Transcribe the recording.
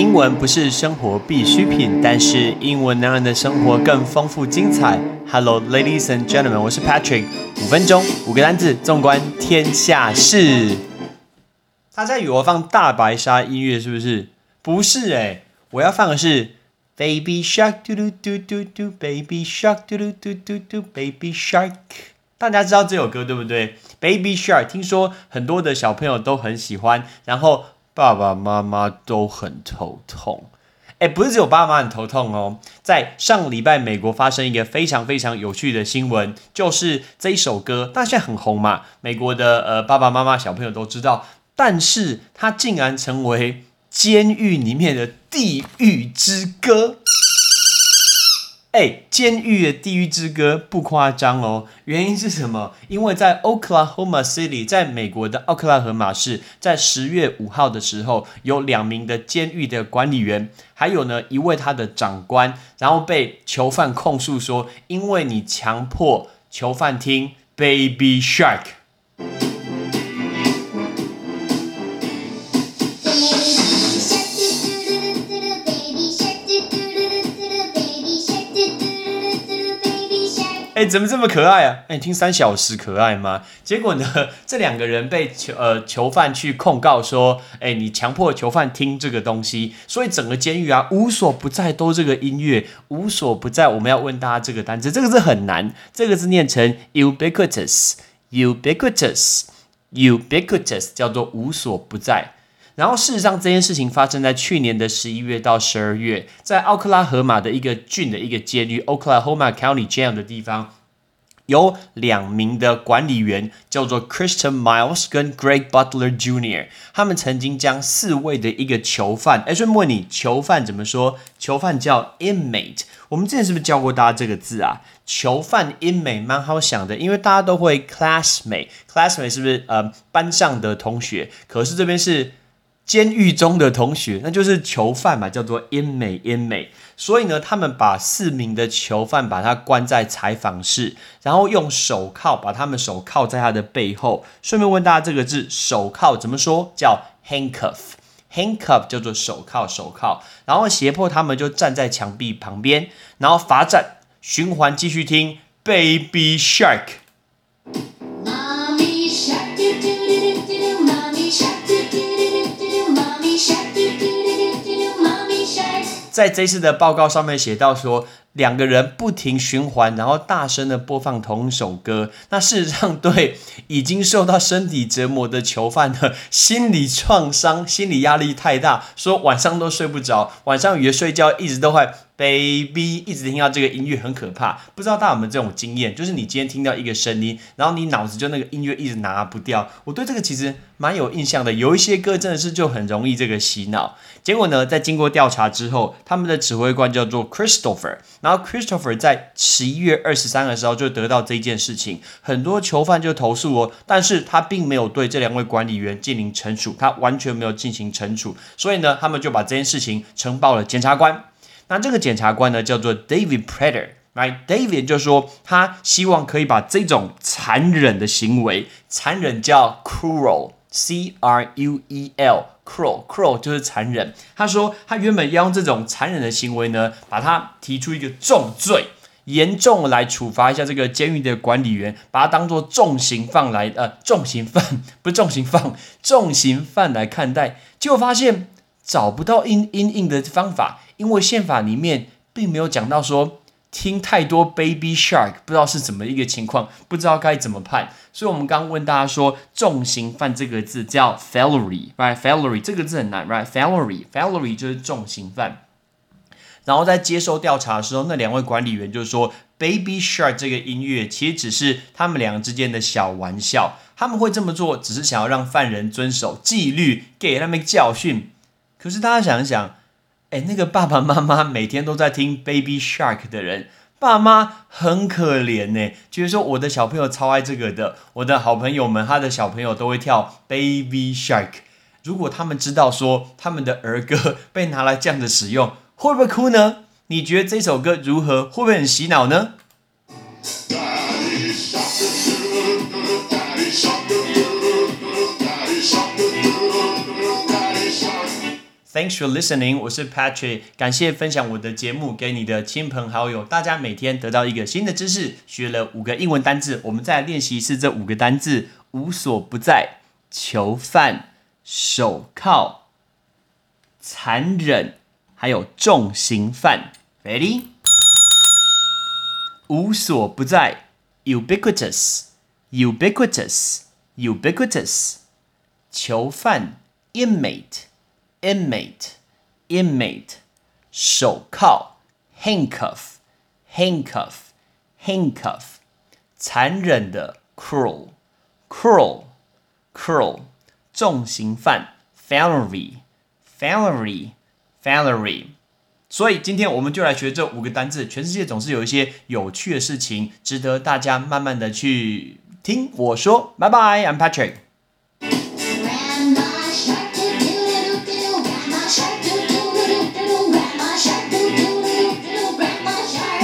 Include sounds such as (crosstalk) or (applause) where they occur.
英文不是生活必需品，但是英文能让的生活更丰富精彩。Hello, ladies and gentlemen，我是 Patrick。五分钟，五个单字，纵观天下事。大家以为我放大白鲨音乐是不是？不是诶，我要放的是 Baby Shark，嘟嘟嘟嘟嘟，Baby Shark，嘟嘟嘟嘟嘟，Baby Shark。大家知道这首歌对不对？Baby Shark，听说很多的小朋友都很喜欢，然后。爸爸妈妈都很头痛，哎，不是只有爸妈很头痛哦。在上礼拜，美国发生一个非常非常有趣的新闻，就是这一首歌，但现在很红嘛，美国的呃爸爸妈妈小朋友都知道，但是它竟然成为监狱里面的地狱之歌。哎，监狱的地狱之歌不夸张哦。原因是什么？因为在 Oklahoma City，在美国的奥克拉荷马市，在十月五号的时候，有两名的监狱的管理员，还有呢一位他的长官，然后被囚犯控诉说，因为你强迫囚犯听 Baby Shark。哎，怎么这么可爱啊？哎，听三小时可爱吗？结果呢，(laughs) 这两个人被囚呃囚犯去控告说，哎，你强迫囚犯听这个东西，所以整个监狱啊无所不在都这个音乐，无所不在。我们要问大家这个单词，这个字很难，这个字念成 ubiquitous，ubiquitous，ubiquitous 叫做无所不在。然后事实上，这件事情发生在去年的十一月到十二月，在奥克拉荷马的一个郡的一个监狱，Oklahoma County Jail 的地方，有两名的管理员，叫做 Christian Miles 跟 Greg Butler Jr.，他们曾经将四位的一个囚犯，哎，顺便问你，囚犯怎么说？囚犯叫 inmate。我们之前是不是教过大家这个字啊？囚犯 inmate 蛮好想的，因为大家都会 classmate，classmate 是不是呃班上的同学？可是这边是。监狱中的同学，那就是囚犯嘛，叫做 inmate inmate。所以呢，他们把四名的囚犯把他关在采访室，然后用手铐把他们手铐在他的背后。顺便问大家，这个字手铐怎么说？叫 handcuff。handcuff 叫做手铐手铐。然后胁迫他们就站在墙壁旁边，然后罚站循环继续听 Baby Shark。在这次的报告上面写到说，两个人不停循环，然后大声的播放同一首歌。那事实上对已经受到身体折磨的囚犯的心理创伤、心理压力太大，说晚上都睡不着，晚上约睡觉一直都会。Baby，一直听到这个音乐很可怕，不知道大家有没有这种经验？就是你今天听到一个声音，然后你脑子就那个音乐一直拿不掉。我对这个其实蛮有印象的，有一些歌真的是就很容易这个洗脑。结果呢，在经过调查之后，他们的指挥官叫做 Christopher，然后 Christopher 在十一月二十三的时候就得到这件事情，很多囚犯就投诉哦，但是他并没有对这两位管理员进行惩处，他完全没有进行惩处，所以呢，他们就把这件事情呈报了检察官。那这个检察官呢，叫做 David Prater。来，David 就说他希望可以把这种残忍的行为，残忍叫 cruel cruel, cruel, cruel 就是残忍。他说他原本要用这种残忍的行为呢，把他提出一个重罪，严重来处罚一下这个监狱的管理员，把他当做重刑犯来，呃，重刑犯不是重刑犯，重刑犯来看待。结果发现找不到应应应的方法。因为宪法里面并没有讲到说听太多 Baby Shark，不知道是怎么一个情况，不知道该怎么判。所以我们刚刚问大家说，重刑犯这个字叫 felony，right？felony 这个字很难，right？felony，felony 就是重刑犯。然后在接受调查的时候，那两位管理员就说，Baby Shark 这个音乐其实只是他们两个之间的小玩笑，他们会这么做只是想要让犯人遵守纪律，给他们教训。可是大家想一想。哎，那个爸爸妈妈每天都在听 Baby Shark 的人，爸妈很可怜呢。就是说，我的小朋友超爱这个的，我的好朋友们，他的小朋友都会跳 Baby Shark。如果他们知道说他们的儿歌 (laughs) 被拿来这样子使用，会不会哭呢？你觉得这首歌如何？会不会很洗脑呢？Thanks for listening，我是 Patrick，感谢分享我的节目给你的亲朋好友，大家每天得到一个新的知识，学了五个英文单字，我们再来练习一次这五个单字：无所不在、囚犯、手铐、残忍，还有重刑犯。Ready？无所不在，ubiquitous，ubiquitous，ubiquitous，囚犯，inmate。inmate, inmate，手铐，handcuff, handcuff, handcuff，残忍的，cruel, cruel, cruel，重刑犯，felony, felony, felony。所以今天我们就来学这五个单字。全世界总是有一些有趣的事情，值得大家慢慢的去听我说。拜拜，I'm Patrick。